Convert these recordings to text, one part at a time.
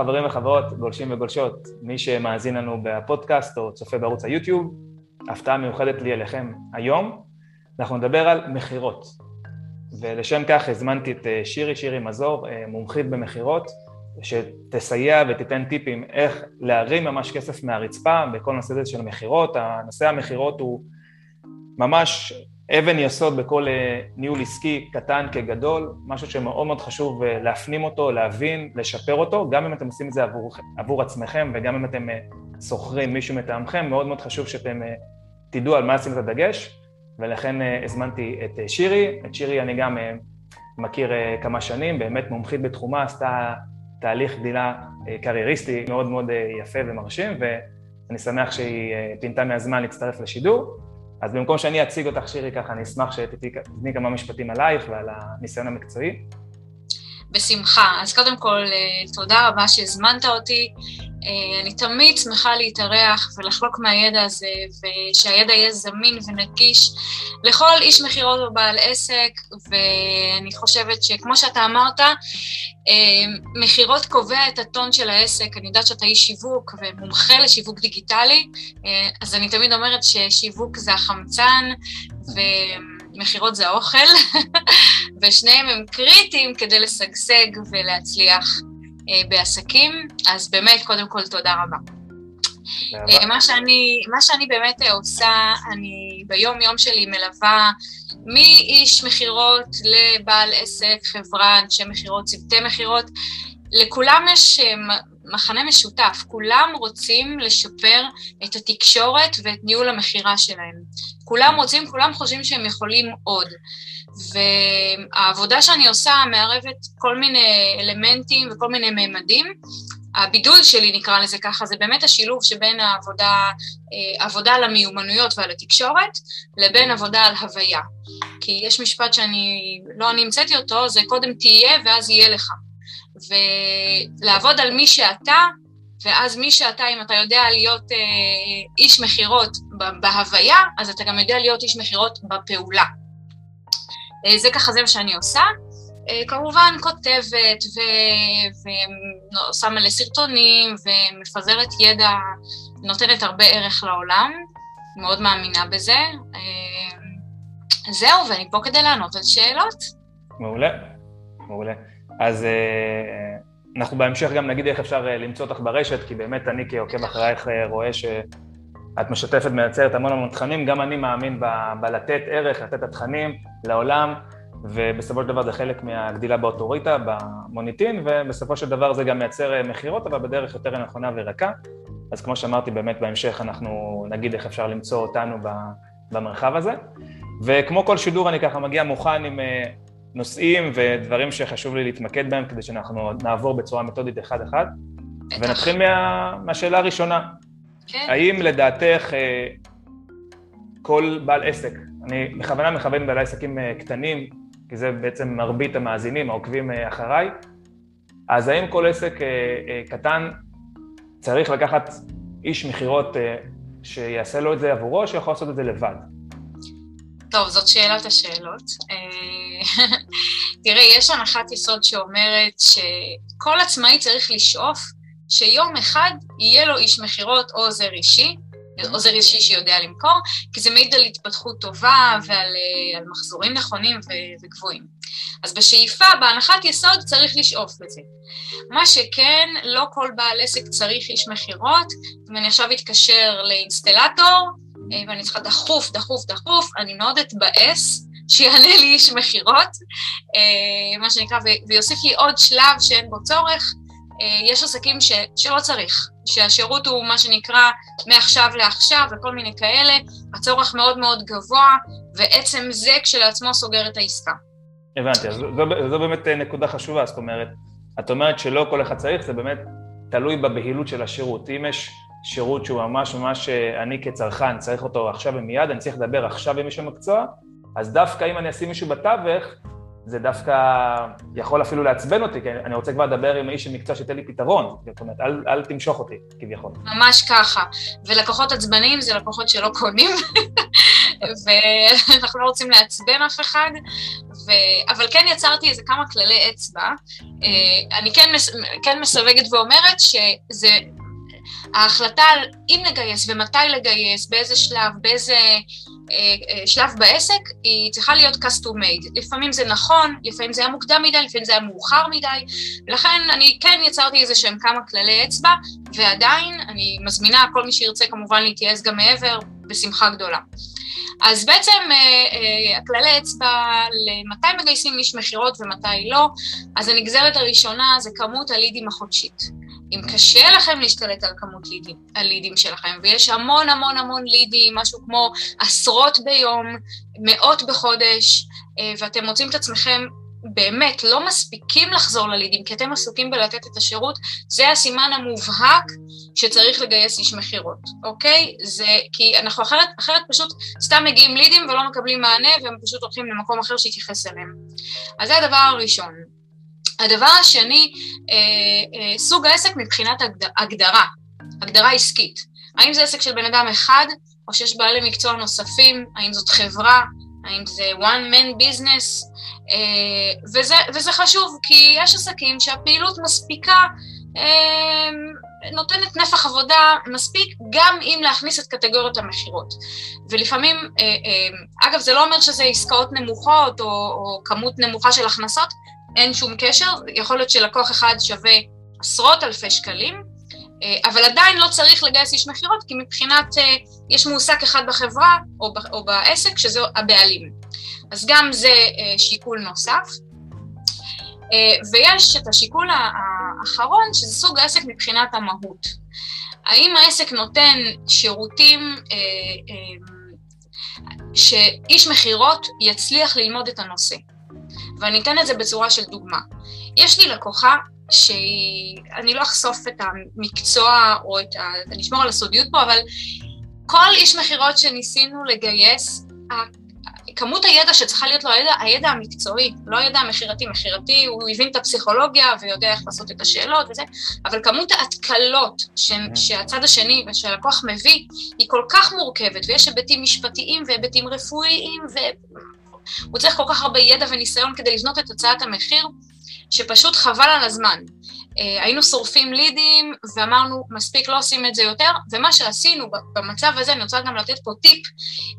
חברים וחברות, גולשים וגולשות, מי שמאזין לנו בפודקאסט או צופה בערוץ היוטיוב, הפתעה מיוחדת לי אליכם היום. אנחנו נדבר על מכירות. ולשם כך הזמנתי את אה, שירי, שירי מזור, אה, מומחית במכירות, שתסייע ותיתן טיפים איך להרים ממש כסף מהרצפה בכל נושא הזה של מכירות. הנושא המכירות הוא ממש אבן יסוד בכל אה, ניהול עסקי, קטן כגדול, משהו שמאוד מאוד חשוב אה, להפנים אותו, להבין, לשפר אותו, גם אם אתם עושים את זה עבור, עבור עצמכם וגם אם אתם אה, שוכרים מישהו מטעמכם, מאוד מאוד חשוב שאתם תדעו על מה לשים את הדגש, ולכן הזמנתי את שירי, את שירי אני גם מכיר כמה שנים, באמת מומחית בתחומה, עשתה תהליך גדילה קרייריסטי מאוד מאוד יפה ומרשים, ואני שמח שהיא פינתה מהזמן להצטרף לשידור. אז במקום שאני אציג אותך, שירי, ככה, אני אשמח שתתני כמה משפטים עלייך ועל הניסיון המקצועי. בשמחה. אז קודם כל, אה, תודה רבה שהזמנת אותי. אה, אני תמיד שמחה להתארח ולחלוק מהידע הזה, ושהידע יהיה זמין ונגיש לכל איש מכירות או בעל עסק, ואני חושבת שכמו שאתה אמרת, אה, מכירות קובע את הטון של העסק. אני יודעת שאתה איש שיווק ומומחה לשיווק דיגיטלי, אז אני תמיד אומרת ששיווק זה החמצן, ו... מכירות זה האוכל, ושניהם הם קריטיים כדי לשגשג ולהצליח אה, בעסקים, אז באמת, קודם כל, תודה רבה. אה, מה שאני, מה שאני באמת אה, עושה, אני ביום-יום שלי מלווה מאיש מכירות לבעל עסק, חברה, אנשי מכירות, צוותי מכירות, לכולם יש מחנה משותף, כולם רוצים לשפר את התקשורת ואת ניהול המכירה שלהם. כולם רוצים, כולם חושבים שהם יכולים עוד. והעבודה שאני עושה מערבת כל מיני אלמנטים וכל מיני מימדים. הבידול שלי, נקרא לזה ככה, זה באמת השילוב שבין העבודה, אה, עבודה על המיומנויות ועל התקשורת, לבין עבודה על הוויה. כי יש משפט שאני, לא אני המצאתי אותו, זה קודם תהיה ואז יהיה לך. ולעבוד על מי שאתה, ואז מי שאתה, אם אתה יודע להיות אה, איש מכירות בהוויה, אז אתה גם יודע להיות איש מכירות בפעולה. אה, זה ככה, זה מה שאני עושה. אה, כמובן כותבת ועושה מלא סרטונים ומפזרת ידע, נותנת הרבה ערך לעולם, מאוד מאמינה בזה. אה, זהו, ואני פה כדי לענות על שאלות. מעולה, מעולה. אז אנחנו בהמשך גם נגיד איך אפשר למצוא אותך ברשת, כי באמת אני כעוקב אחרייך רואה שאת משתפת, מייצרת המון המון תכנים, גם אני מאמין בלתת ערך, לתת את התכנים לעולם, ובסופו של דבר זה חלק מהגדילה באוטוריטה, במוניטין, ובסופו של דבר זה גם מייצר מכירות, אבל בדרך יותר נכונה ורכה. אז כמו שאמרתי, באמת בהמשך אנחנו נגיד איך אפשר למצוא אותנו במרחב הזה. וכמו כל שידור אני ככה מגיע מוכן עם אה, נושאים ודברים שחשוב לי להתמקד בהם כדי שאנחנו נעבור בצורה מתודית אחד-אחד. ונתחיל מה, מהשאלה הראשונה. כן. האם לדעתך אה, כל בעל עסק, אני בכוונה מכוון בעלי עסקים אה, קטנים, כי זה בעצם מרבית המאזינים, העוקבים אה, אחריי, אז האם כל עסק קטן צריך לקחת איש מכירות שיעשה לו את זה עבורו, או שיכול לעשות את זה לבד? טוב, זאת שאלת השאלות. תראה, יש הנחת יסוד שאומרת שכל עצמאי צריך לשאוף שיום אחד יהיה לו איש מכירות או עוזר אישי, עוזר אישי שיודע למכור, כי זה מעיד על התפתחות טובה ועל אה, מחזורים נכונים וגבוהים. אז בשאיפה, בהנחת יסוד, צריך לשאוף לזה. מה שכן, לא כל בעל עסק צריך איש מכירות. אם אני עכשיו אתקשר לאינסטלטור, אה, ואני צריכה דחוף, דחוף, דחוף, אני מאוד אתבאס שיענה לי איש מכירות, אה, מה שנקרא, ויוסיף לי עוד שלב שאין בו צורך. אה, יש עסקים ש, שלא צריך, שהשירות הוא מה שנקרא מעכשיו לעכשיו וכל מיני כאלה, הצורך מאוד מאוד גבוה, ועצם זה כשלעצמו סוגר את העסקה. הבנתי, אז זו, זו באמת נקודה חשובה, זאת אומרת, את אומרת שלא כל אחד צריך, זה באמת תלוי בבהילות של השירות. אם יש שירות שהוא ממש ממש, אה, אני כצרכן צריך אותו עכשיו ומיד, אני צריך לדבר עכשיו עם מישהו מקצוע, אז דווקא אם אני אשים מישהו בתווך, זה דווקא יכול אפילו לעצבן אותי, כי אני רוצה כבר לדבר עם האיש המקצוע שייתן לי פתרון. זאת אומרת, אל, אל תמשוך אותי, כביכול. ממש ככה. ולקוחות עצבניים זה לקוחות שלא קונים, ואנחנו לא רוצים לעצבן אף אחד, ו... אבל כן יצרתי איזה כמה כללי אצבע. אה, אני כן, מס... כן מסווגת ואומרת שזה ההחלטה על אם לגייס ומתי לגייס, באיזה שלב, באיזה שלב בעסק, היא צריכה להיות custom made. לפעמים זה נכון, לפעמים זה היה מוקדם מדי, לפעמים זה היה מאוחר מדי, לכן אני כן יצרתי איזה שהם כמה כללי אצבע, ועדיין אני מזמינה כל מי שירצה כמובן להתייעץ גם מעבר, בשמחה גדולה. אז בעצם אה, הכללי אצבע למתי מגייסים איש מכירות ומתי לא, אז הנגזרת הראשונה זה כמות הלידים החודשית. אם קשה לכם להשתלט על כמות לידים, הלידים שלכם, ויש המון המון המון לידים, משהו כמו עשרות ביום, מאות בחודש, אה, ואתם מוצאים את עצמכם באמת לא מספיקים לחזור ללידים, כי אתם עסוקים בלתת את השירות, זה הסימן המובהק שצריך לגייס איש מכירות, אוקיי? זה כי אנחנו אחרת, אחרת פשוט סתם מגיעים לידים ולא מקבלים מענה, והם פשוט הולכים למקום אחר שיתייחס אליהם. אז זה הדבר הראשון. הדבר השני, אה, אה, סוג העסק מבחינת הגד, הגדרה, הגדרה עסקית. האם זה עסק של בן אדם אחד, או שיש בעלי מקצוע נוספים, האם זאת חברה, האם זה one man business, אה, וזה, וזה חשוב, כי יש עסקים שהפעילות מספיקה, אה, נותנת נפח עבודה מספיק גם אם להכניס את קטגוריות המכירות. ולפעמים, אה, אה, אגב, זה לא אומר שזה עסקאות נמוכות או, או כמות נמוכה של הכנסות, אין שום קשר, יכול להיות שלקוח אחד שווה עשרות אלפי שקלים, אה, אבל עדיין לא צריך לגייס איש מכירות, כי מבחינת, אה, יש מועסק אחד בחברה או, בעסק, שזה הבעלים. אז גם זה אה, שיקול נוסף. ויש את השיקול האחרון, שזה סוג העסק מבחינת המהות. האם העסק נותן שירותים שאיש מכירות יצליח ללמוד את הנושא? ואני אתן את זה בצורה של דוגמה. יש לי לקוחה שהיא, אני לא אחשוף את המקצוע או את ה... אני אשמור על הסודיות פה, אבל כל איש מכירות שניסינו לגייס, כמות הידע שצריכה להיות לו הידע, הידע המקצועי, לא הידע המכירתי, מכירתי, הוא הבין את הפסיכולוגיה ויודע איך לעשות את השאלות וזה, אבל כמות ההתקלות ש, כן. שהצד השני ושהלקוח מביא היא כל כך מורכבת, ויש היבטים משפטיים והיבטים רפואיים, והוא צריך כל כך הרבה ידע וניסיון כדי לבנות את הצעת המחיר, שפשוט חבל על הזמן. Uh, היינו שורפים לידים ואמרנו, מספיק לא עושים את זה יותר, ומה שעשינו במצב הזה, אני רוצה גם לתת פה טיפ,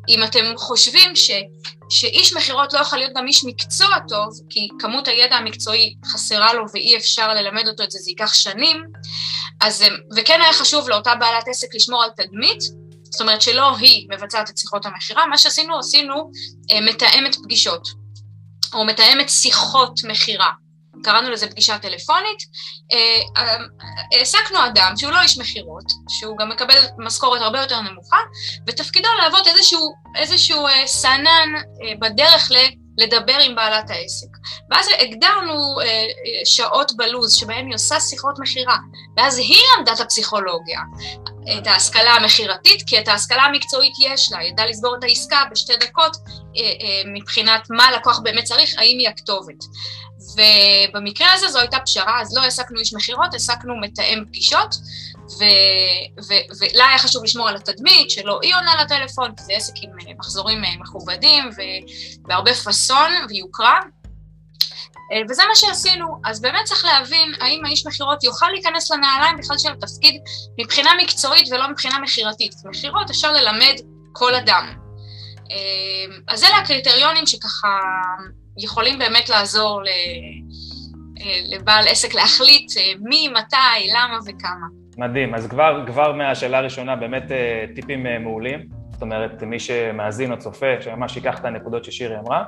אם אתם חושבים ש, שאיש מכירות לא יכול להיות גם איש מקצוע טוב, כי כמות הידע המקצועי חסרה לו ואי אפשר ללמד אותו את זה, זה ייקח שנים, אז, אה, וכן היה חשוב לאותה בעלת עסק לשמור על תדמית, זאת אומרת שלא היא מבצעת את שיחות המכירה, מה שעשינו, עשינו uh, מתאמת פגישות, או מתאמת שיחות מכירה. קראנו לזה פגישה טלפונית, אה, אה, העסקנו אדם שהוא לא איש מכירות, שהוא גם מקבל משכורת הרבה יותר נמוכה, ותפקידו להוות איזשהו, איזשהו אה, סנן בדרך לדבר עם בעלת העסק. ואז הגדרנו שעות בלוז שבהן היא עושה שיחות מכירה, ואז היא למדה את הפסיכולוגיה, את ההשכלה המכירתית, כי את ההשכלה המקצועית יש לה, ידעה לסגור את העסקה בשתי דקות מבחינת מה הלקוח באמת צריך, האם היא הכתובת. ובמקרה הזה זו הייתה פשרה, אז לא העסקנו איש מכירות, העסקנו מתאם פגישות, ולה היה חשוב לשמור על התדמית, שלא היא עונה לטלפון, כי זה עסק עם אה, מחזורים אה, מכובדים והרבה פאסון ויוקרה. אה, וזה מה שעשינו. אז באמת צריך להבין האם האיש מכירות יוכל להיכנס לנעליים בכלל של התפקיד מבחינה מקצועית ולא מבחינה מכירתית. מכירות אפשר ללמד כל אדם. אז אלה הקריטריונים שככה יכולים באמת לעזור לבעל עסק להחליט מי, מתי, למה וכמה. מדהים, אז כבר, כבר מהשאלה הראשונה באמת אה, טיפים מעולים, זאת אומרת מי שמאזין או צופה, שממש ייקח את הנקודות ששירי אמרה,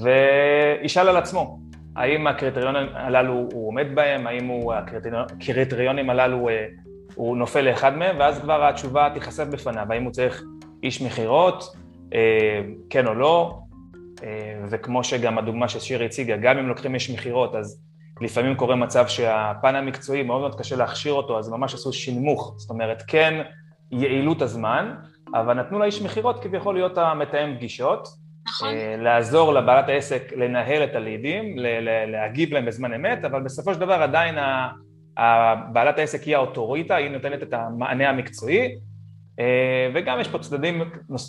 וישאל על עצמו, האם הקריטריונים הללו הוא עומד בהם, האם הוא, הקריטריונים הללו הוא נופל לאחד מהם, ואז כבר התשובה תיחשף בפניו, האם הוא צריך איש מכירות, כן או לא, אה, וכמו שגם הדוגמה ששירי הציגה, גם אם לוקחים איש מכירות, אז לפעמים קורה מצב שהפן המקצועי מאוד מאוד קשה להכשיר אותו, אז ממש עשו שינמוך, זאת אומרת, כן יעילות הזמן, אבל נתנו לאיש מכירות כביכול להיות המתאם פגישות. נכון. אה, לעזור לבעלת העסק לנהל את הלידים, להגיב להם בזמן אמת, אבל בסופו של דבר עדיין בעלת העסק היא האוטוריטה, היא נותנת את המענה המקצועי, אה, וגם יש פה צדדים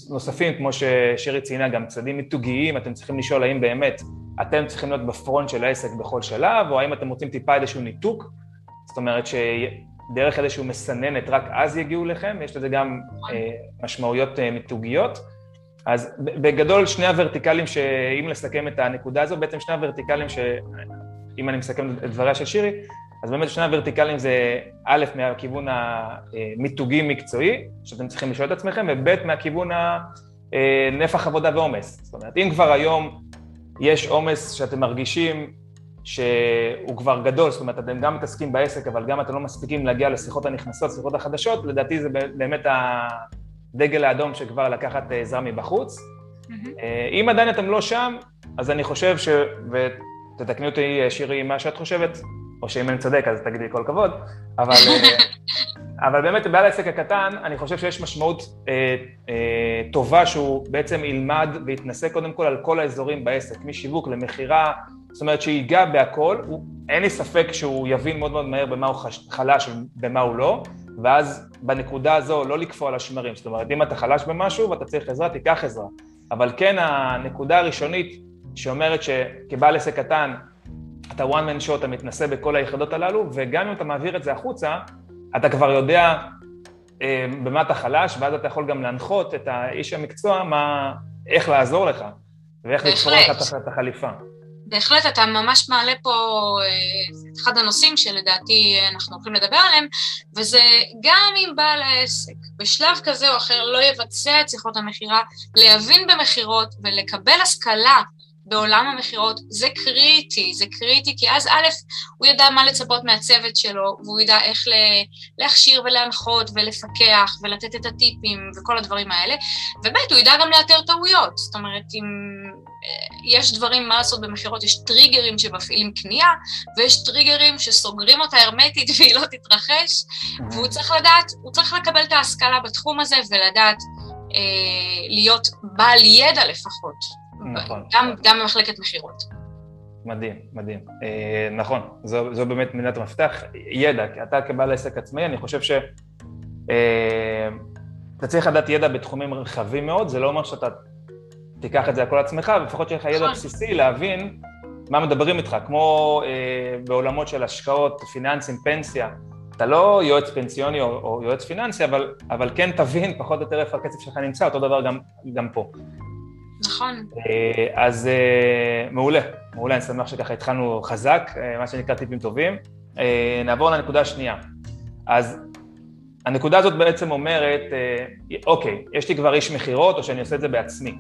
נוספים, כמו ששירי ציינה, גם צדדים מיתוגיים, אתם צריכים לשאול האם באמת אתם צריכים להיות בפרונט של העסק בכל שלב, או האם אתם רוצים טיפה איזשהו ניתוק, זאת אומרת שדרך איזשהו מסננת רק אז יגיעו לכם, יש לזה גם אה, משמעויות אה, מיתוגיות. אז בגדול שני הוורטיקלים, שאם לסכם את הנקודה הזו, בעצם שני הוורטיקלים שאם אני מסכם את דבריה של שירי, אז באמת שני הוורטיקלים זה א', מהכיוון המיתוגי-מקצועי, שאתם צריכים לשאול את עצמכם, וב', מהכיוון הנפח עבודה ועומס. זאת אומרת, אם כבר היום יש עומס שאתם מרגישים שהוא כבר גדול, זאת אומרת, אתם גם מתעסקים בעסק, אבל גם אתם לא מספיקים להגיע לשיחות הנכנסות, לשיחות החדשות, לדעתי זה באמת הדגל האדום שכבר לקחת עזרה מבחוץ. Mm-hmm. אם עדיין אתם לא שם, אז אני חושב ש... ותתקני אותי, שירי, מה שאת חושבת, או שאם אני צודק אז תגידי כל כבוד, אבל, אה, אבל באמת בעל העסק הקטן, אני חושב שיש משמעות אה, אה, טובה שהוא בעצם ילמד ויתנסה קודם כל על כל האזורים בעסק, משיווק למכירה, זאת אומרת שיגע בהכל, הוא, אין לי ספק שהוא יבין מאוד מאוד מהר במה הוא חלש ובמה הוא לא, ואז בנקודה הזו לא לקפוא על השמרים, זאת אומרת אם אתה חלש במשהו ואתה צריך עזרה, תיקח עזרה, אבל כן הנקודה הראשונית שאומרת שכבעל עסק קטן אתה one man show, אתה מתנסה בכל היחידות הללו, וגם אם אתה מעביר את זה החוצה, אתה כבר יודע אה, במה אתה חלש, ואז אתה יכול גם להנחות את האיש המקצוע מה, איך לעזור לך, ואיך לתפור לך את החליפה. בהחלט, אתה ממש מעלה פה אה, את אחד הנושאים שלדעתי אנחנו הולכים לדבר עליהם, וזה גם אם בעל העסק בשלב כזה או אחר לא יבצע את שיחות המכירה, להבין במכירות ולקבל השכלה בעולם המכירות, זה קריטי, זה קריטי, כי אז א', הוא ידע מה לצפות מהצוות שלו, והוא ידע איך להכשיר ולהנחות ולפקח ולתת את הטיפים וכל הדברים האלה, וב', הוא ידע גם לאתר טעויות, זאת אומרת, אם אה, יש דברים מה לעשות במכירות, יש טריגרים שמפעילים קנייה, ויש טריגרים שסוגרים אותה הרמטית והיא לא תתרחש, והוא צריך לדעת, הוא צריך לקבל את ההשכלה בתחום הזה ולדעת אה, להיות בעל ידע לפחות. נכון. גם, גם במחלקת מכירות. מדהים, מדהים. אה, נכון, זו, זו באמת מילת המפתח. ידע, אתה כבעל עסק עצמאי, אני חושב ש... אה, אתה צריך לדעת ידע בתחומים רחבים מאוד, זה לא אומר שאתה תיקח את זה הכל עצמך, ולפחות שיהיה לך ידע נכון. בסיסי להבין מה מדברים איתך, כמו אה, בעולמות של השקעות, פיננסים, פנסיה. אתה לא יועץ פנסיוני או, או יועץ פיננסי, אבל, אבל כן תבין פחות או יותר איפה הכסף שלך נמצא, אותו דבר גם, גם פה. נכון. אה, אז אה, מעולה, מעולה, אני שמח שככה התחלנו חזק, אה, מה שנקרא טיפים טובים. נעבור לנקודה השנייה. אז הנקודה הזאת בעצם אומרת, אוקיי, יש לי כבר איש מכירות או שאני עושה את זה בעצמי.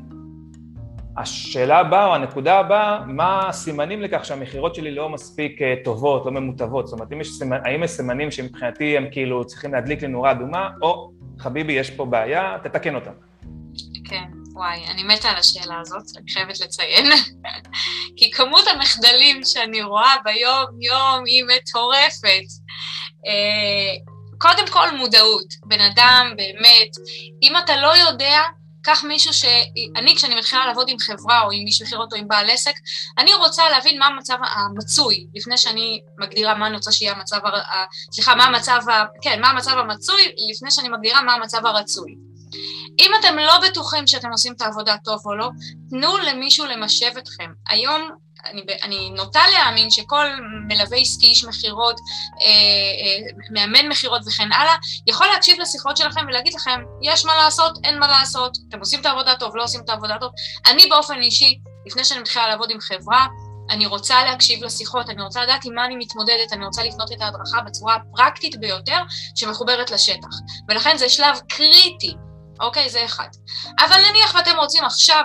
השאלה הבאה או הנקודה הבאה, מה הסימנים לכך שהמכירות שלי לא מספיק טובות, לא ממוטבות? זאת אומרת, יש סימנ... האם יש סימנים שמבחינתי הם כאילו צריכים להדליק לי נורה אדומה, או חביבי, יש פה בעיה, תתקן אותם. כן. וואי, אני מתה על השאלה הזאת, אני חייבת לציין, כי כמות המחדלים שאני רואה ביום-יום היא מטורפת. אה, קודם כל מודעות, בן אדם באמת, אם אתה לא יודע, קח מישהו ש... אני, כשאני מתחילה לעבוד עם חברה או עם איש מכירות או עם בעל עסק, אני רוצה להבין מה המצב המצוי, לפני שאני מגדירה מה אני רוצה שיהיה המצב, ה... סליחה, מה המצב, ה... כן, מה המצב המצוי, לפני שאני מגדירה מה המצב הרצוי. אם אתם לא בטוחים שאתם עושים את העבודה טוב או לא, תנו למישהו למשב אתכם. היום אני, אני נוטה להאמין שכל מלווה עסקי, איש מכירות, אה, אה, מאמן מכירות וכן הלאה, יכול להקשיב לשיחות שלכם ולהגיד לכם, יש מה לעשות, אין מה לעשות, אתם עושים את העבודה טוב, לא עושים את העבודה טוב. אני באופן אישי, לפני שאני מתחילה לעבוד עם חברה, אני רוצה להקשיב לשיחות, אני רוצה לדעת עם מה אני מתמודדת, אני רוצה לבנות את ההדרכה בצורה הפרקטית ביותר שמחוברת לשטח. ולכן זה שלב קריטי אוקיי? זה אחד. אבל נניח ואתם רוצים עכשיו,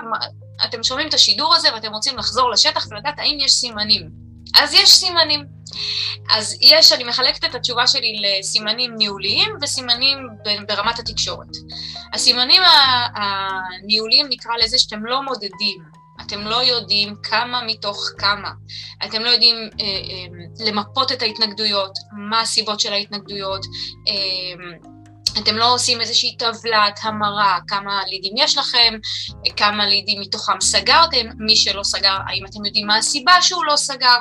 אתם שומעים את השידור הזה ואתם רוצים לחזור לשטח ולדעת האם יש סימנים. אז יש סימנים. אז יש, אני מחלקת את התשובה שלי לסימנים ניהוליים וסימנים ברמת התקשורת. הסימנים הניהוליים נקרא לזה שאתם לא מודדים, אתם לא יודעים כמה מתוך כמה, אתם לא יודעים אה, אה, למפות את ההתנגדויות, מה הסיבות של ההתנגדויות, אה, אתם לא עושים איזושהי טבלת המרה, כמה לידים יש לכם, כמה לידים מתוכם סגרתם, מי שלא סגר, האם אתם יודעים מה הסיבה שהוא לא סגר,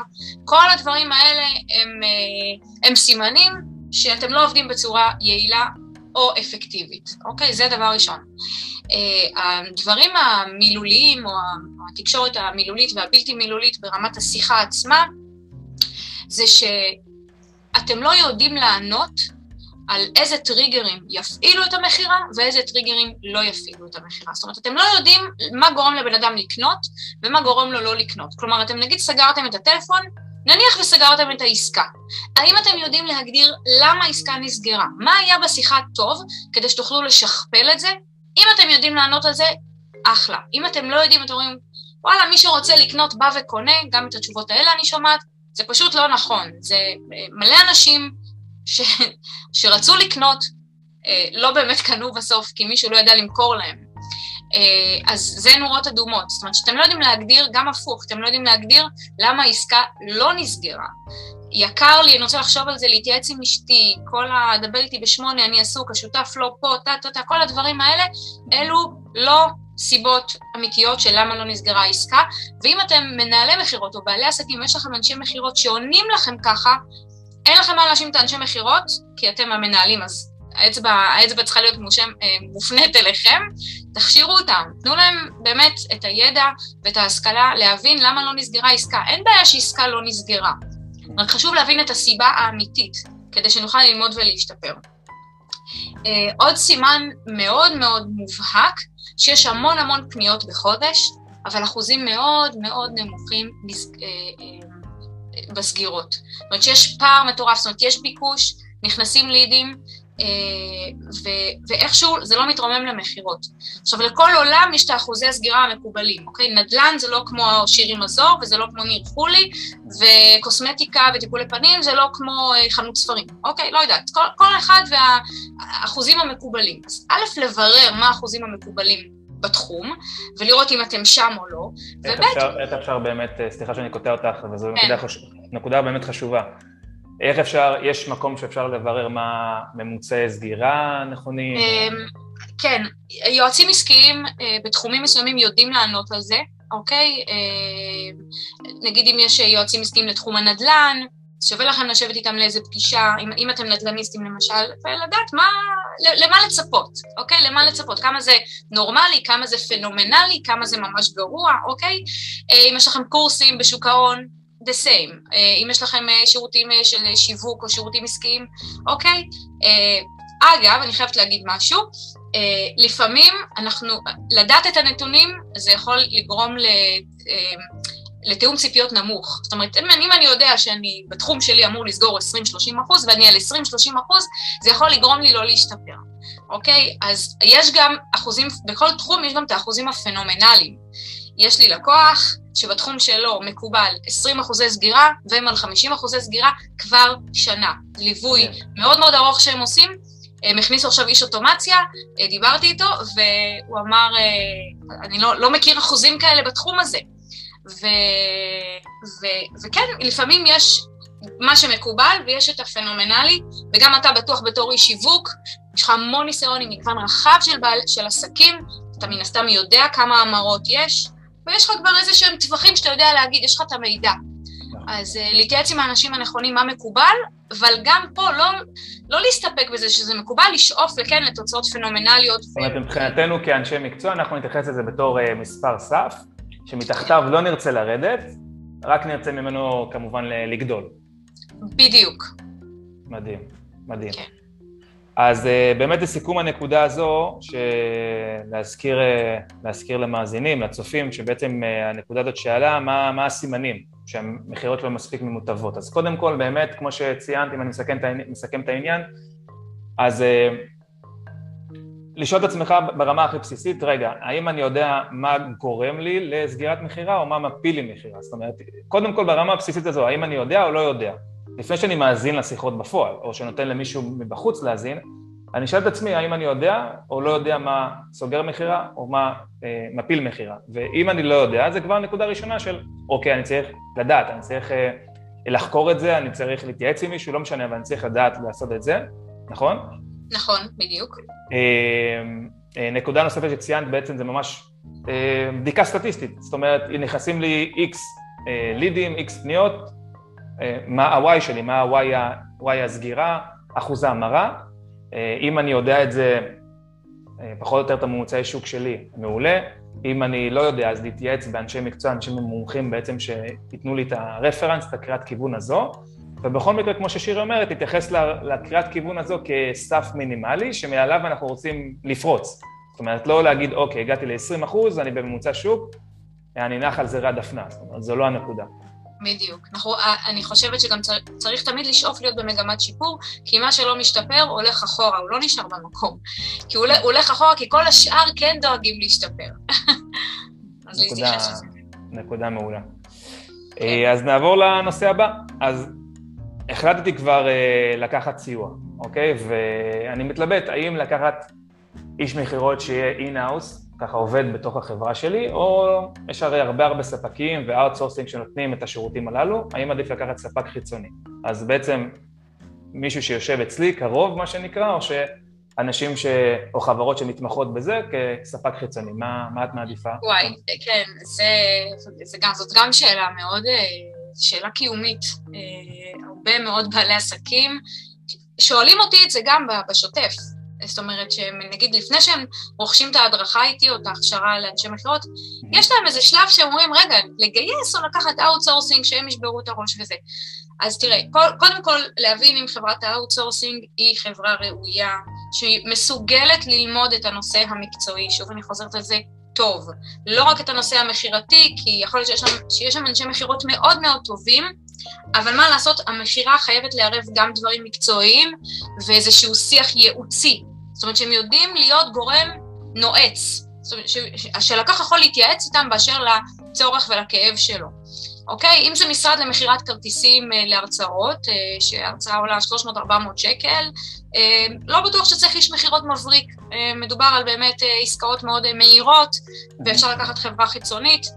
כל הדברים האלה הם, אה, הם סימנים שאתם לא עובדים בצורה יעילה, או אפקטיבית, אוקיי? זה דבר ראשון. הדברים המילוליים או התקשורת המילולית והבלתי מילולית ברמת השיחה עצמה, זה שאתם לא יודעים לענות על איזה טריגרים יפעילו את המכירה ואיזה טריגרים לא יפעילו את המכירה. זאת אומרת, אתם לא יודעים מה גורם לבן אדם לקנות ומה גורם לו לא לקנות. כלומר, אתם נגיד סגרתם את הטלפון, נניח וסגרתם את העסקה. האם אתם יודעים להגדיר למה העסקה נסגרה? מה היה בשיחה טוב כדי שתוכלו לשכפל את זה? אם אתם יודעים לענות על זה, אחלה. אם אתם לא יודעים, אתם אומרים, וואלה, מי שרוצה לקנות בא וקונה, גם את התשובות האלה אני שומעת, זה פשוט לא נכון. זה אה, מלא אנשים ש, שרצו לקנות, אה, לא באמת קנו בסוף, כי מישהו לא ידע למכור להם. אה, אז זה נורות אדומות. זאת אומרת שאתם לא יודעים להגדיר, גם הפוך, אתם לא יודעים להגדיר למה העסקה לא נסגרה. יקר לי, אני רוצה לחשוב על זה, להתייעץ עם אשתי, כל ה... דבר איתי בשמונה, אני עסוק, השותף לא פה, טה-טה-טה, כל הדברים האלה, אלו לא סיבות אמיתיות של למה לא נסגרה העסקה, ואם אתם מנהלי מכירות או בעלי עסקים, יש לכם אנשי מכירות שעונים לכם ככה, אין לכם מה להאשים את האנשי מכירות, כי אתם המנהלים, אז האצבע, האצבע צריכה להיות מושם, אה, מופנית אליכם, תכשירו אותם, תנו להם באמת את הידע ואת ההשכלה להבין למה לא נסגרה עסקה. אין בעיה שעסקה לא נסגרה, רק חשוב להבין את הסיבה האמיתית, כדי שנוכל ללמוד ולהשתפר. אה, עוד סימן מאוד מאוד מובהק, שיש המון המון פניות בחודש, אבל אחוזים מאוד מאוד נמוכים אה, בסגירות. זאת אומרת שיש פער מטורף, זאת אומרת יש ביקוש, נכנסים לידים, אה, ו- ואיכשהו זה לא מתרומם למכירות. עכשיו, לכל עולם יש את האחוזי הסגירה המקובלים, אוקיי? נדל"ן זה לא כמו שירי מזור, וזה לא כמו ניר חולי, וקוסמטיקה וטיפולי פנים זה לא כמו אה, חנות ספרים, אוקיי? לא יודעת, כל, כל אחד והאחוזים המקובלים. אז א', לברר מה האחוזים המקובלים בתחום, ולראות אם אתם שם או לא, וב'... איך אפשר באמת, אה, סליחה שאני קוטע אותך, וזו כן. נקודה, חש... נקודה באמת חשובה. איך אפשר, יש מקום שאפשר לברר מה ממוצעי סגירה נכונים? אמ, כן, יועצים עסקיים אה, בתחומים מסוימים יודעים לענות על זה, אוקיי? אה, נגיד אם יש יועצים עסקיים לתחום הנדל"ן, שווה לכם לשבת איתם לאיזה פגישה, אם, אם אתם נדל"ניסטים למשל, ולדעת מה, למה לצפות, אוקיי? למה לצפות, כמה זה נורמלי, כמה זה פנומנלי, כמה זה ממש גרוע, אוקיי? אה, אם יש לכם קורסים בשוק ההון, the same. אה, אם יש לכם אה, שירותים של שיווק או שירותים עסקיים, אוקיי? אגב, אני חייבת להגיד משהו, לפעמים אנחנו, לדעת את הנתונים זה יכול לגרום ל... לתיאום ציפיות נמוך. זאת אומרת, אם אני יודע שאני בתחום שלי אמור לסגור 20-30 אחוז ואני על 20-30 אחוז, זה יכול לגרום לי לא להשתפר, אוקיי? אז יש גם אחוזים, בכל תחום יש גם את האחוזים הפנומנליים. יש לי לקוח שבתחום שלו מקובל 20 אחוזי סגירה, והם על 50 אחוזי סגירה כבר שנה. ליווי yeah. כן. מאוד מאוד ארוך שהם עושים, הם הכניסו עכשיו איש אוטומציה, אה, דיברתי איתו, והוא אמר, אה, אני לא, לא מכיר אחוזים כאלה בתחום הזה. ו, ו, וכן, לפעמים יש מה שמקובל ויש את הפנומנלי, וגם אתה בטוח בתור איש שיווק, יש לך המון ניסיון עם מגוון רחב של, בעל, של עסקים, אתה מן הסתם יודע כמה המרות יש, ויש לך כבר איזה שהם טווחים שאתה יודע להגיד, יש לך את המידע. אז uh, להתייעץ עם האנשים הנכונים מה מקובל, אבל גם פה לא, לא להסתפק בזה שזה מקובל, לשאוף וכן לתוצאות פנומנליות. זאת אומרת, מבחינתנו כאנשי מקצוע, אנחנו נתייחס לזה בתור uh, מספר סף, שמתחתיו לא נרצה לרדת, רק נרצה ממנו כמובן לגדול. בדיוק. מדהים, מדהים. כן. אז uh, באמת לסיכום הנקודה הזו, להזכיר, uh, להזכיר למאזינים, לצופים, שבעצם uh, הנקודה הזאת שאלה, מה, מה הסימנים שהמכירות לא מספיק ממוטבות. אז קודם כל, באמת, כמו שציינתי, אם אני מסכם את, מסכם את העניין, אז לשאול את עצמך ברמה הכי בסיסית, רגע, האם אני יודע מה גורם לי לסגירת מכירה או מה מפיל לי מכירה? זאת אומרת, קודם כל ברמה הבסיסית הזו, האם אני יודע או לא יודע? לפני שאני מאזין לשיחות בפועל, או שנותן למישהו מבחוץ להאזין, אני שואל את עצמי האם אני יודע או לא יודע מה סוגר מכירה או מה אה, מפיל מכירה. ואם אני לא יודע, זה כבר נקודה ראשונה של, אוקיי, אני צריך לדעת, אני צריך אה, לחקור את זה, אני צריך להתייעץ עם מישהו, לא משנה, אבל אני צריך לדעת לעשות את זה, נכון? נכון, בדיוק. אמ, אה, נקודה נוספת שציינת בעצם זה ממש אה, בדיקה סטטיסטית, זאת אומרת, נכנסים לי איקס אה, לידים, איקס פניות, מה ה-Y שלי, מה ה-Y הסגירה, אחוז ההמרה, אם אני יודע את זה, פחות או יותר את הממוצעי שוק שלי, מעולה. אם אני לא יודע, אז להתייעץ באנשי מקצוע, אנשים מומחים בעצם שייתנו לי את הרפרנס, את הקריאת כיוון הזו, ובכל מקרה, כמו ששירי אומרת, תתייחס לקריאת כיוון הזו כסף מינימלי, שמעליו אנחנו רוצים לפרוץ. זאת אומרת, לא להגיד, אוקיי, הגעתי ל-20 אחוז, אני בממוצע שוק, אני נח על זרי הדפנה, זאת אומרת, זו לא הנקודה. בדיוק. אנחנו, אני חושבת שגם צריך, צריך תמיד לשאוף להיות במגמת שיפור, כי מה שלא משתפר הולך אחורה, הוא לא נשאר במקום. כי הוא, הוא הולך אחורה, כי כל השאר כן דואגים להשתפר. אז נקודה, נקודה מעולה. כן. אה, אז נעבור לנושא הבא. אז החלטתי כבר uh, לקחת סיוע, אוקיי? ואני מתלבט האם לקחת איש מכירות שיהיה in-house, ככה עובד בתוך החברה שלי, או יש הרי הרבה הרבה ספקים ו outsourcing שנותנים את השירותים הללו, האם עדיף לקחת ספק חיצוני? אז בעצם מישהו שיושב אצלי, קרוב מה שנקרא, או שאנשים ש... או חברות שמתמחות בזה כספק חיצוני, מה, מה את מעדיפה? וואי, כן, זה, זה גם, זאת גם שאלה מאוד, אה, שאלה קיומית. אה, הרבה מאוד בעלי עסקים שואלים אותי את זה גם בשוטף. זאת אומרת שנגיד לפני שהם רוכשים את ההדרכה איתי או את ההכשרה לאנשי מכירות, mm-hmm. יש להם איזה שלב שהם אומרים, רגע, לגייס או לקחת outsourcing שהם ישברו את הראש וזה. אז תראה, קודם כל להבין אם חברת ה outsourcing היא חברה ראויה, שהיא מסוגלת ללמוד את הנושא המקצועי, שוב אני חוזרת על זה, טוב. לא רק את הנושא המכירתי, כי יכול להיות שיש שיש שם אנשי מכירות מאוד מאוד טובים, אבל מה לעשות, המכירה חייבת לערב גם דברים מקצועיים ואיזשהו שיח ייעוצי. זאת אומרת שהם יודעים להיות גורם נועץ, זאת אומרת שלקוח יכול להתייעץ איתם באשר לצורך ולכאב שלו. אוקיי? אם זה משרד למכירת כרטיסים אה, להרצאות, אה, שהרצאה עולה 300-400 שקל, אה, לא בטוח שצריך איש מכירות מבריק. מדובר על באמת עסקאות מאוד מהירות, ואפשר לקחת חברה חיצונית,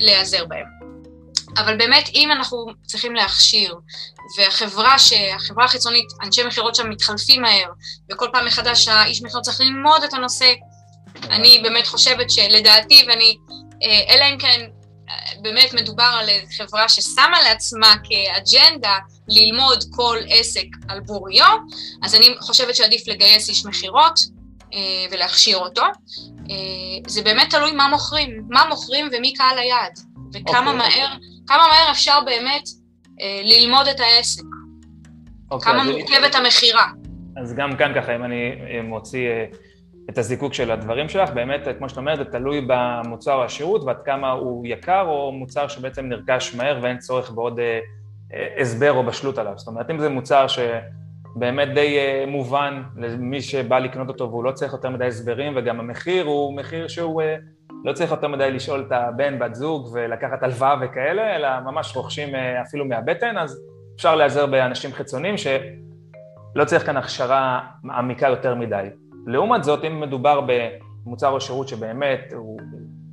להיעזר בהן. אבל באמת, אם אנחנו צריכים להכשיר, והחברה, שהחברה החיצונית, אנשי מכירות שם מתחלפים מהר, וכל פעם מחדש האיש מכירות צריך ללמוד את הנושא, אני באמת חושבת שלדעתי, ואני, אלא אם כן באמת מדובר על חברה ששמה לעצמה כאג'נדה ללמוד כל עסק על בוריו, אז אני חושבת שעדיף לגייס איש מכירות אה, ולהכשיר אותו. זה באמת תלוי מה מוכרים, מה מוכרים ומי קהל היעד, וכמה okay. אוקיי. מהר כמה מהר אפשר באמת אה, ללמוד את העסק. Okay, אוקיי, כמה מורכבת. המכירה. אז גם כאן ככה, אם אני אה, מוציא אה, את הזיקוק של הדברים שלך, באמת, כמו שאת אומרת, זה תלוי במוצר או השירות ועד כמה הוא יקר, או מוצר שבעצם נרכש מהר ואין צורך בעוד אה, אה, הסבר או בשלות עליו. זאת אומרת, אם זה מוצר שבאמת די אה, מובן למי שבא לקנות אותו והוא לא צריך יותר מדי הסברים, וגם המחיר הוא מחיר שהוא... אה, לא צריך יותר מדי לשאול את הבן, בת זוג ולקחת הלוואה וכאלה, אלא ממש רוכשים אה, אפילו מהבטן, אז אפשר להיעזר באנשים חיצוניים שלא צריך כאן הכשרה מעמיקה יותר מדי. לעומת זאת, אם מדובר במוצר או שירות שבאמת הוא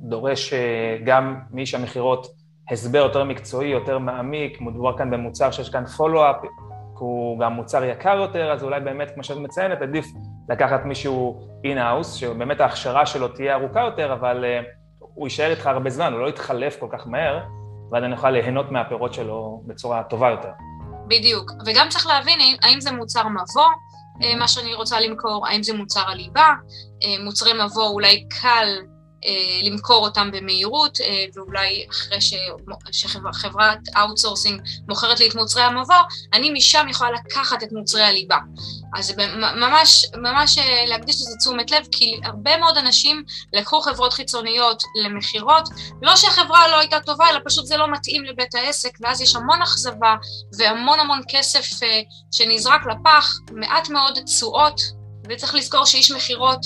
דורש אה, גם מאיש המכירות הסבר יותר מקצועי, יותר מעמיק, מדובר כאן במוצר שיש כאן follow-up, הוא גם מוצר יקר יותר, אז אולי באמת, כמו שאת מציינת, עדיף לקחת מישהו in-house, שבאמת ההכשרה שלו תהיה ארוכה יותר, אבל uh, הוא יישאר איתך הרבה זמן, הוא לא יתחלף כל כך מהר, ואז אני אוכל ליהנות מהפירות שלו בצורה טובה יותר. בדיוק, וגם צריך להבין האם זה מוצר מבוא, אה, מה שאני רוצה למכור, האם זה מוצר הליבה, אה, מוצרי מבוא אולי קל אה, למכור אותם במהירות, אה, ואולי אחרי שחברת outsourcing מוכרת לי את מוצרי המבוא, אני משם יכולה לקחת את מוצרי הליבה. אז ממש, ממש אה, להקדיש לזה תשומת לב, כי הרבה מאוד אנשים לקחו חברות חיצוניות למכירות, לא שהחברה לא הייתה טובה, אלא פשוט זה לא מתאים לבית העסק, ואז יש המון אכזבה והמון המון כסף שנזרק לפח, מעט מאוד תשואות, וצריך לזכור שאיש מכירות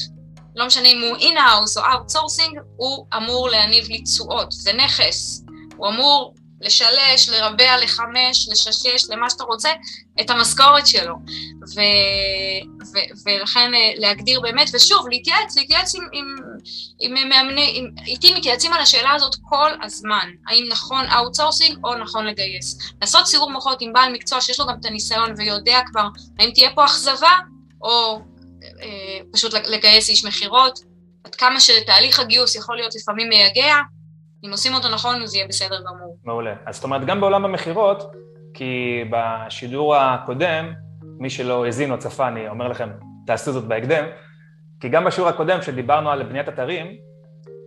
לא משנה אם הוא in-house או outsourcing, הוא אמור להניב לי תשואות, זה נכס. הוא אמור לשלש, לרבע, לחמש, לששש, למה שאתה רוצה, את המשכורת שלו. ו, ו, ולכן אה, להגדיר באמת, ושוב, להתייעץ, להתייעץ עם, עם, עם מאמני, עם, איתי מתייעצים על השאלה הזאת כל הזמן, האם נכון outsourcing או נכון לגייס. לעשות סיעור מוחות עם בעל מקצוע שיש לו גם את הניסיון ויודע כבר האם תהיה פה אכזבה, או פשוט לגייס איש מכירות, עד כמה שתהליך הגיוס יכול להיות לפעמים מייגע, אם עושים אותו נכון, אז יהיה בסדר גמור. מעולה. אז זאת אומרת, גם בעולם המכירות, כי בשידור הקודם מי שלא האזין או צפה, אני אומר לכם, תעשו זאת בהקדם, כי גם בשיעור הקודם, שדיברנו על בניית אתרים,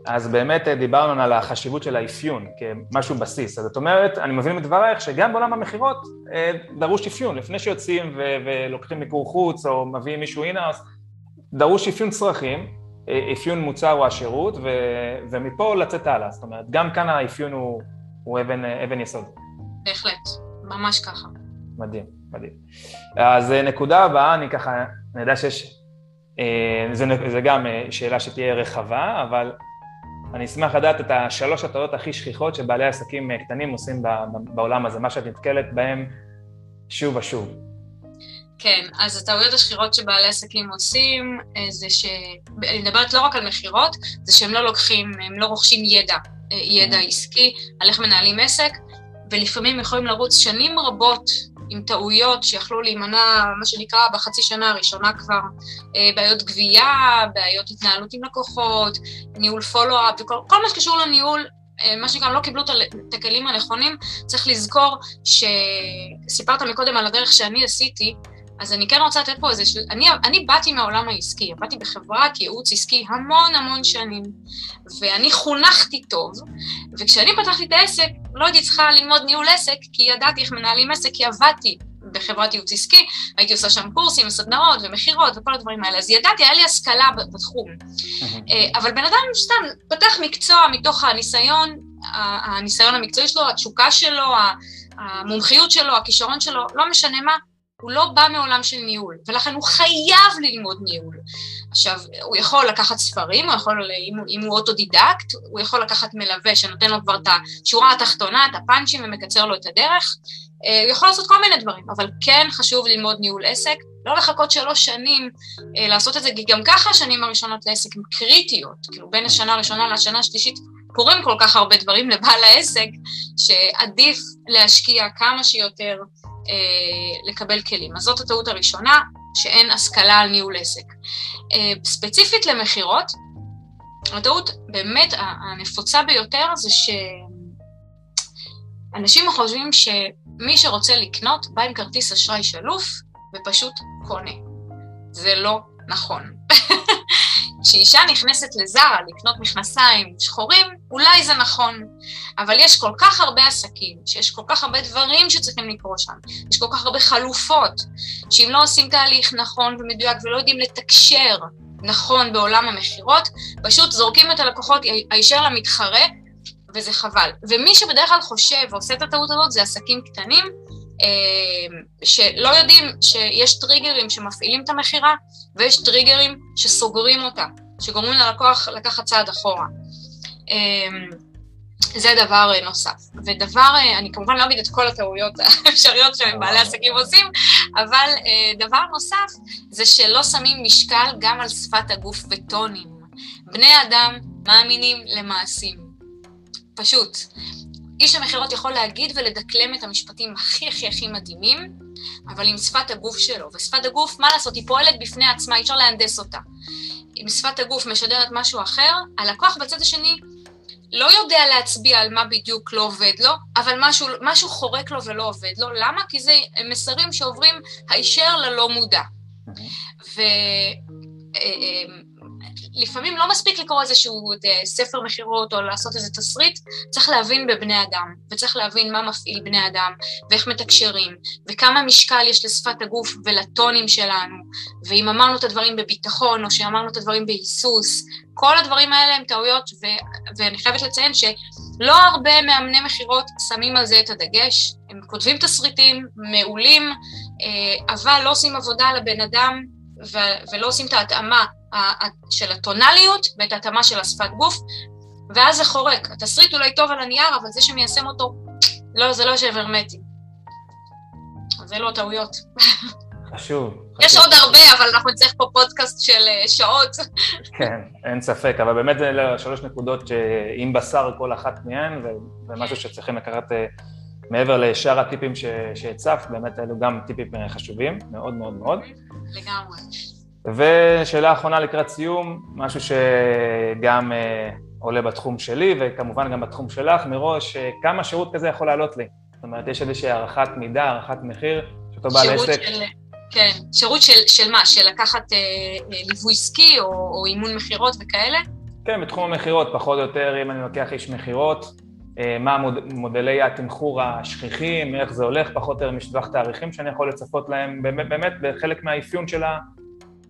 אז באמת דיברנו על החשיבות של האפיון כמשהו בסיס. אז זאת אומרת, אני מבין מדברייך שגם בעולם המכירות אה, דרוש אפיון. לפני שיוצאים ולוקחים מיקור חוץ או מביאים מישהו אינאוס, דרוש אפיון צרכים, אה, אפיון מוצר או השירות, ו- ומפה לצאת הלאה. זאת אומרת, גם כאן האפיון הוא, הוא אבן, אבן יסוד. בהחלט, ממש ככה. מדהים, מדהים. אז אה, נקודה הבאה, אני ככה, אני יודע שיש, זה, זה גם שאלה שתהיה רחבה, אבל אני אשמח לדעת את השלוש הטעויות הכי שכיחות שבעלי עסקים קטנים עושים בעולם הזה, מה שאת נתקלת בהם שוב ושוב. כן, אז הטעויות השכירות שבעלי עסקים עושים אה, זה ש... אני מדברת לא רק על מכירות, זה שהם לא לוקחים, הם לא רוכשים ידע, אה, ידע mm-hmm. עסקי, על איך מנהלים עסק, ולפעמים יכולים לרוץ שנים רבות עם טעויות שיכלו להימנע, מה שנקרא, בחצי שנה הראשונה כבר, אה, בעיות גבייה, בעיות התנהלות עם לקוחות, ניהול פולו-אפ, וכל מה שקשור לניהול, מה שנקרא, לא קיבלו את הכלים הנכונים, צריך לזכור שסיפרת מקודם על הדרך שאני עשיתי, אז אני כן רוצה לתת פה איזה, אני, אני באתי מהעולם העסקי, באתי בחברת ייעוץ עסקי המון המון שנים, ואני חונכתי טוב, וכשאני פתחתי את העסק, לא הייתי צריכה ללמוד ניהול עסק, כי ידעתי איך מנהלים עסק, כי עבדתי בחברת ייעוץ עסקי, הייתי עושה שם קורסים, סדנאות ומכירות וכל הדברים האלה, אז ידעתי, היה לי השכלה בתחום. אה, אבל בן אדם סתם פותח מקצוע מתוך הניסיון, הניסיון המקצועי שלו, התשוקה שלו, המומחיות שלו, הכישרון שלו, לא משנה מה, הוא לא בא מעולם של ניהול, ולכן הוא חייב ללמוד ניהול. עכשיו, הוא יכול לקחת ספרים, הוא יכול, אם, אם הוא אוטודידקט, הוא יכול לקחת מלווה שנותן לו כבר את השורה התחתונה, את הפאנצ'ים ומקצר לו את הדרך, אה, הוא יכול לעשות כל מיני דברים, אבל כן חשוב ללמוד ניהול עסק, לא לחכות שלוש שנים אה, לעשות את זה, כי גם ככה השנים הראשונות לעסק הן קריטיות, כאילו בין השנה הראשונה לשנה השלישית קורים כל כך הרבה דברים לבעל העסק, שעדיף להשקיע כמה שיותר אה, לקבל כלים. אז זאת הטעות הראשונה, שאין השכלה על ניהול עסק. אה, ספציפית למכירות, הטעות באמת הנפוצה ביותר זה שאנשים חושבים שמי שרוצה לקנות בא עם כרטיס אשראי שלוף ופשוט קונה. זה לא נכון. כשאישה נכנסת לזרה לקנות מכנסיים שחורים, אולי זה נכון, אבל יש כל כך הרבה עסקים, שיש כל כך הרבה דברים שצריכים לקרות שם, יש כל כך הרבה חלופות, שאם לא עושים תהליך נכון ומדויק ולא יודעים לתקשר נכון בעולם המכירות, פשוט זורקים את הלקוחות הישר למתחרה, וזה חבל. ומי שבדרך כלל חושב ועושה את הטעות הזאת זה עסקים קטנים, שלא יודעים שיש טריגרים שמפעילים את המכירה ויש טריגרים שסוגרים אותה, שגורמים ללקוח לקחת צעד אחורה. אה, זה דבר נוסף. ודבר, אה, אני כמובן לא אגיד את כל הטעויות האפשריות שבעלי עסקים עושים, אבל דבר נוסף זה שלא שמים משקל גם על שפת הגוף וטונים. בני אדם מאמינים למעשים. פשוט. איש המכירות יכול להגיד ולדקלם את המשפטים הכי הכי הכי מדהימים, אבל עם שפת הגוף שלו. ושפת הגוף, מה לעשות, היא פועלת בפני עצמה, אי אפשר להנדס אותה. אם שפת הגוף משדרת משהו אחר, הלקוח בצד השני לא יודע להצביע על מה בדיוק לא עובד לו, אבל משהו, משהו חורק לו ולא עובד לו. למה? כי זה מסרים שעוברים הישר ללא מודע. ו... לפעמים לא מספיק לקרוא איזשהו אה, ספר מכירות או לעשות איזה תסריט, צריך להבין בבני אדם, וצריך להבין מה מפעיל בני אדם, ואיך מתקשרים, וכמה משקל יש לשפת הגוף ולטונים שלנו, ואם אמרנו את הדברים בביטחון, או שאמרנו את הדברים בהיסוס, כל הדברים האלה הם טעויות, ו- ואני חייבת לציין שלא הרבה מאמני מכירות שמים על זה את הדגש, הם כותבים תסריטים מעולים, אה, אבל לא עושים עבודה לבן אדם, ו- ולא עושים את ההתאמה של הטונליות ואת ההתאמה של השפת גוף, ואז זה חורק. התסריט אולי טוב על הנייר, אבל זה שמיישם אותו, לא, זה לא יושב הרמטי. אז אלו הטעויות. חשוב. יש עוד הרבה, אבל אנחנו נצטרך פה פודקאסט של אה, שעות. כן, אין ספק, אבל באמת זה שלוש נקודות שעם בשר כל אחת מהן, ומשהו שצריכים לקחת אה, מעבר לשאר הטיפים שהצפת, באמת אלו גם טיפים אה, חשובים, מאוד מאוד מאוד. לגמרי. ושאלה אחרונה לקראת סיום, משהו שגם אה, עולה בתחום שלי וכמובן גם בתחום שלך, מראש, אה, כמה שירות כזה יכול לעלות לי? זאת אומרת, יש איזושהי הערכת מידה, הערכת מחיר, שאותו בעל עסק... של... כן, שירות של, של מה? של לקחת אה, אה, ליווי עסקי או, או אימון מכירות וכאלה? כן, בתחום המכירות, פחות או יותר, אם אני לוקח איש מכירות, אה, מה מוד, מודלי התמחור השכיחים, איך זה הולך, פחות או יותר משטווח תאריכים שאני יכול לצפות להם, באמת, באמת בחלק מהאפיון שלה,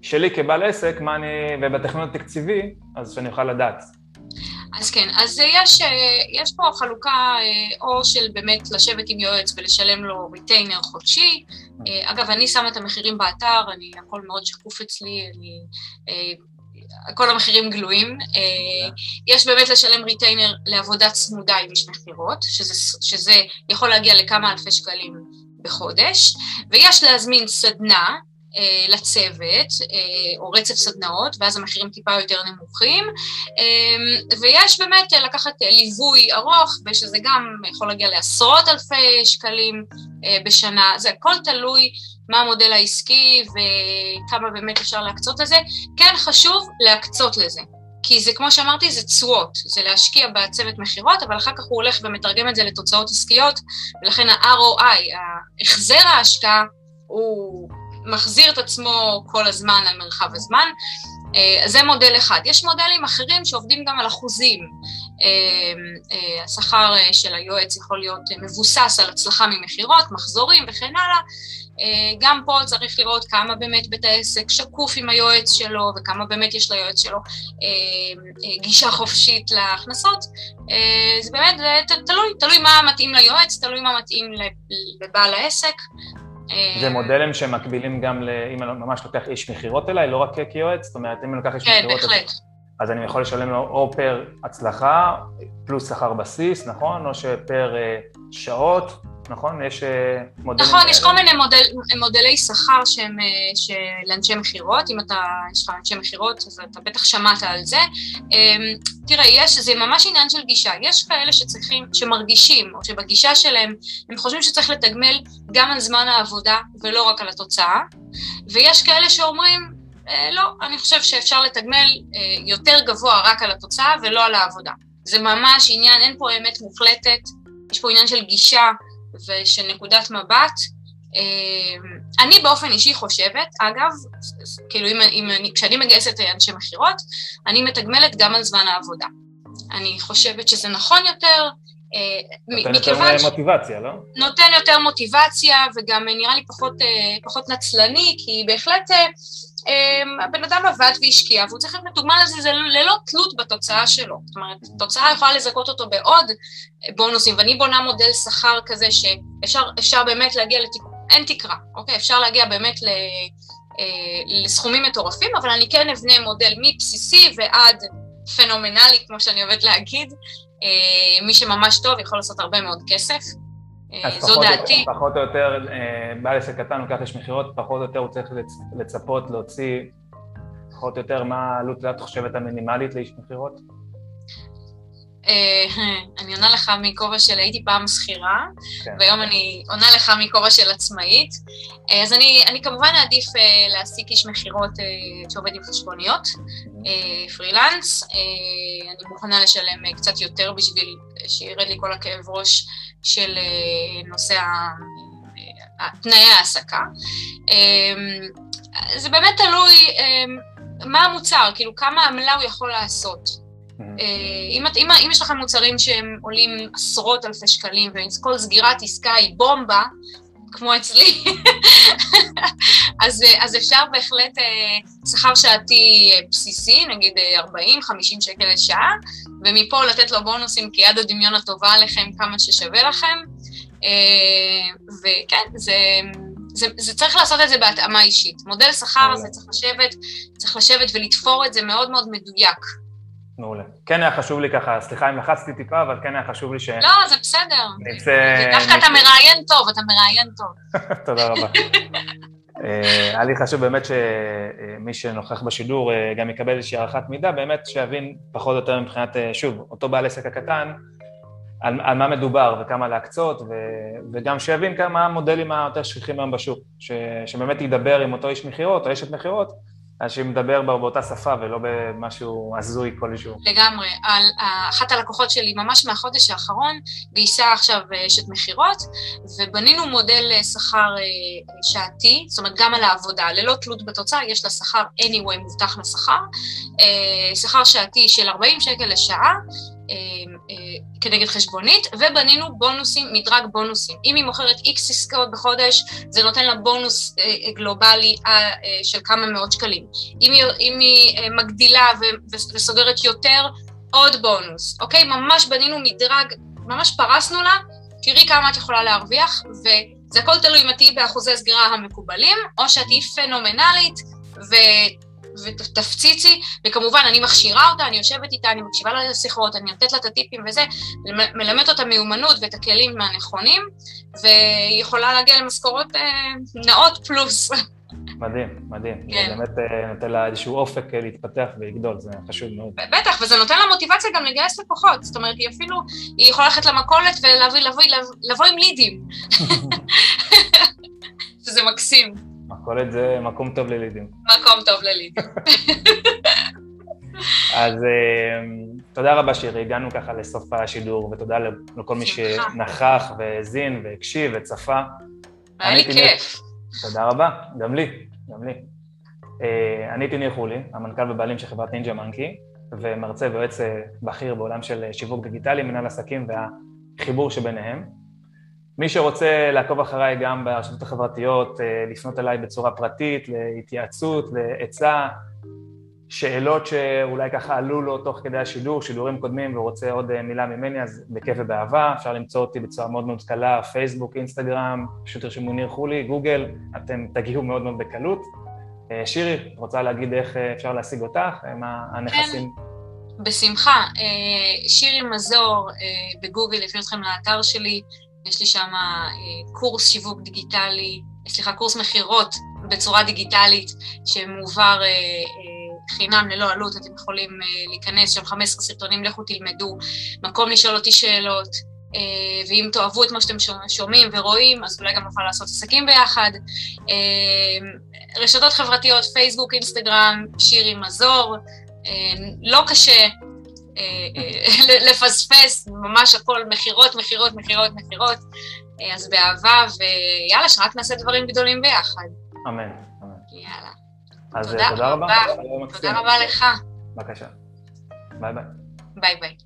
שלי כבעל עסק, מה אני, ובטכנולוגיה התקציבי, אז שאני אוכל לדעת. אז כן, אז יש, אה, יש פה חלוקה אה, או של באמת לשבת עם יועץ ולשלם לו retainer חודשי. אה, אגב, אני שמה את המחירים באתר, אני, הכל מאוד שקוף אצלי, אני, כל המחירים גלויים. יש באמת לשלם retainer לעבודה צמודה עם איש מכירות, שזה, שזה יכול להגיע לכמה אלפי שקלים בחודש, ויש להזמין סדנה, לצוות, אה, או רצף סדנאות, ואז המחירים טיפה יותר נמוכים, אה, ויש באמת לקחת ליווי ארוך, ושזה גם יכול להגיע לעשרות אלפי שקלים בשנה, זה הכל תלוי מה המודל העסקי וכמה באמת אפשר להקצות לזה, כן חשוב להקצות לזה. כי זה, כמו שאמרתי, זה תשואות, זה להשקיע בצוות מכירות, אבל אחר כך הוא הולך ומתרגם את זה לתוצאות עסקיות, ולכן ה-ROI, החזר ההשקעה, הוא מחזיר את עצמו כל הזמן על מרחב הזמן. אז אה, זה מודל אחד. יש מודלים אחרים שעובדים גם על אחוזים. אה, אה, השכר של היועץ יכול להיות מבוסס על הצלחה ממכירות, מחזורים וכן הלאה. גם פה צריך לראות כמה באמת בית העסק שקוף עם היועץ שלו וכמה באמת יש ליועץ שלו גישה חופשית להכנסות. זה באמת תלוי, תלוי מה מתאים ליועץ, תלוי מה מתאים לבעל העסק. זה מודלים שמקבילים גם, אם אני ממש לוקח איש מכירות אליי, לא רק כיועץ, זאת אומרת, אם אני לוקח איש כן, מכירות... כן, בהחלט. אז אני יכול לשלם לו או פר הצלחה, פלוס שכר בסיס, נכון? או שפר אה, שעות, נכון? יש אה, מודלים... נכון, יש כל מיני מודל, מודלי שכר שהם אה, של אנשי מכירות, אם אתה, יש לך אנשי מכירות, אז אתה בטח שמעת על זה. אמ, תראה, יש, זה ממש עניין של גישה. יש כאלה שצריכים, שמרגישים, או שבגישה שלהם, הם חושבים שצריך לתגמל גם על זמן העבודה ולא רק על התוצאה, ויש כאלה שאומרים, אה, לא, אני חושב שאפשר לתגמל יותר גבוה רק על התוצאה ולא על העבודה. זה ממש עניין, אין פה אמת מוחלטת, יש פה עניין של גישה, ושל נקודת מבט. אמ, אני באופן אישי חושבת, אגב, כאילו אם, אם אני, כשאני מגייסת אנשי מכירות, אני מתגמלת גם על זמן העבודה. אני חושבת שזה נכון יותר, נותן יותר מוטיבציה, לא? נותן יותר מוטיבציה, וגם נראה לי פחות, אה, פחות נצלני, כי בהחלט אה, הבן אדם עבד והשקיע, והוא צריך להיות מתוגמל לזה, זה ללא תלות בתוצאה שלו. זאת אומרת, תוצאה יכולה לזכות אותו בעוד בונוסים, ואני בונה מודל שכר כזה שאפשר באמת להגיע לתקרה, אין תקרה, אוקיי? אפשר להגיע באמת ל... אה, לסכומים מטורפים, אבל אני כן אבנה מודל מבסיסי ועד פנומנלי, כמו שאני אוהבת להגיד. אה, מי שממש טוב יכול לעשות הרבה מאוד כסף. אה, זו דעתי. פחות או יותר, אה, בעל עסק קטן לוקח איש מכירות, פחות או יותר הוא צריך לצפות, להוציא, פחות או יותר מה העלות, את חושבת המינימלית לאיש מכירות? אה, אני עונה לך מכובע של הייתי פעם שכירה, כן. והיום אני עונה לך מכובע של עצמאית. אז אני, אני כמובן אעדיף להעסיק איש מכירות שעובד עם חשבוניות, פרילנס. אני מוכנה לשלם קצת יותר בשביל שירד לי כל הכאב ראש של אה, נושא תנאי ההעסקה. זה באמת תלוי מה המוצר, כאילו כמה עמלה הוא יכול לעשות. Mm-hmm. אה, אם, אם, אם יש לכם מוצרים שהם עולים עשרות אלפי שקלים וכל סגירת עסקה היא בומבה, כמו אצלי, אז, אה, אז אפשר בהחלט שכר שעתי בסיסי, נגיד 40-50 שקל לשעה, ומפה לתת לו בונוסים כי יד הדמיון הטובה עליכם כמה ששווה לכם. אה, וכן, זה, זה, זה צריך לעשות את זה בהתאמה אישית. מודל שכר הזה צריך לשבת, צריך לשבת ולתפור את זה מאוד מאוד מדויק. מעולה. כן היה חשוב לי ככה, סליחה אם לחצתי טיפה, אבל כן היה חשוב לי ש... לא, זה בסדר. נצא... דווקא אתה מראיין טוב, אתה מראיין טוב. תודה רבה. אה, היה לי חשוב באמת שמי שנוכח בשידור אה, גם יקבל איזושהי הערכת מידע, באמת שיבין פחות או יותר מבחינת, אה, שוב, אותו בעל עסק הקטן, על, על מה מדובר וכמה להקצות, ו, וגם שיבין כמה המודלים היותר שכיחים היום בשוק, ש, שבאמת ידבר עם אותו איש מכירות או אשת מכירות, שמדבר באותה שפה ולא במשהו הזוי כלשהו. לגמרי. על, אחת הלקוחות שלי ממש מהחודש האחרון גייסה עכשיו אשת מכירות, ובנינו מודל שכר שעתי, זאת אומרת גם על העבודה, ללא תלות בתוצאה, יש לה שכר anyway מובטח לשכר, שכר שעתי של 40 שקל לשעה, אה, אה, כנגד חשבונית, ובנינו בונוסים, מדרג בונוסים. אם היא מוכרת איקס עסקאות בחודש, זה נותן לה בונוס אה, גלובלי של כמה מאות שקלים. אם היא, אם היא מגדילה וסוגרת יותר, עוד בונוס, אוקיי? ממש בנינו מדרג, ממש פרסנו לה, תראי כמה את יכולה להרוויח, וזה הכל תלוי אם את תהיי באחוזי סגירה המקובלים, או שאת תהיי פנומנלית, ו... ותפציצי, וכמובן אני מכשירה אותה, אני יושבת איתה, אני מקשיבה לה לשיחות, אני נותנת לה את הטיפים וזה, מלמדת אותה מיומנות ואת הכלים הנכונים, והיא יכולה להגיע למשכורות אה, נאות פלוס. מדהים, מדהים. כן. זה באמת אה, נותן לה איזשהו אופק אה, להתפתח ולגדול, זה חשוב מאוד. בטח, וזה נותן לה מוטיבציה גם לגייס לקוחות. זאת אומרת, היא אפילו, היא יכולה ללכת למכולת ולבוא לבוא, לבוא עם לידים. שזה מקסים. מכולת זה מקום טוב ללידים. מקום טוב ללידים. אז אמ, תודה רבה שירי, הגענו ככה לסוף השידור, ותודה לכל מי שנכח והאזין והקשיב וצפה. היה לי כיף. תודה רבה, גם לי, גם לי. אה, אני הייתי ניר חולי, המנכ"ל ובעלים של חברת נינג'ה מנקי, ומרצה ויועץ אה, בכיר בעולם של שיווק דיגיטלי, מנהל עסקים והחיבור שביניהם. מי שרוצה לעקוב אחריי גם ברשתות החברתיות, אה, לפנות אליי בצורה פרטית, להתייעצות, לעצה, שאלות שאולי ככה עלו לו תוך כדי השידור, שידורים קודמים ורוצה עוד אה, מילה ממני, אז בכיף ובאהבה, אפשר למצוא אותי בצורה מאוד מאוד קלה, פייסבוק, אינסטגרם, פשוט תרשמו ניר חולי, גוגל, אתם תגיעו מאוד מאוד בקלות. אה, שירי, רוצה להגיד איך אפשר להשיג אותך, מה הנכסים? כן, בשמחה. שירי מזור בגוגל יביא אתכם לאתר שלי, יש לי שם אה, קורס שיווק דיגיטלי, סליחה, קורס מכירות בצורה דיגיטלית שמועבר אה, אה, חינם ללא עלות, אתם יכולים להיכנס, שם 15 סרטונים, לכו תלמדו, מקום לשאול אותי שאלות, ואם תאהבו את מה שאתם שומעים ורואים, אז אולי גם נוכל לעשות עסקים ביחד. רשתות חברתיות, פייסבוק, אינסטגרם, שירי מזור, לא קשה, לפספס, ממש הכל מכירות, מכירות, מכירות, מכירות, אה, אז באהבה, ויאללה, שרק נעשה דברים גדולים ביחד. אמן, אמן. יאללה. אז תודה, תודה רבה. תודה רבה לך. בבקשה. ביי ביי. ביי ביי.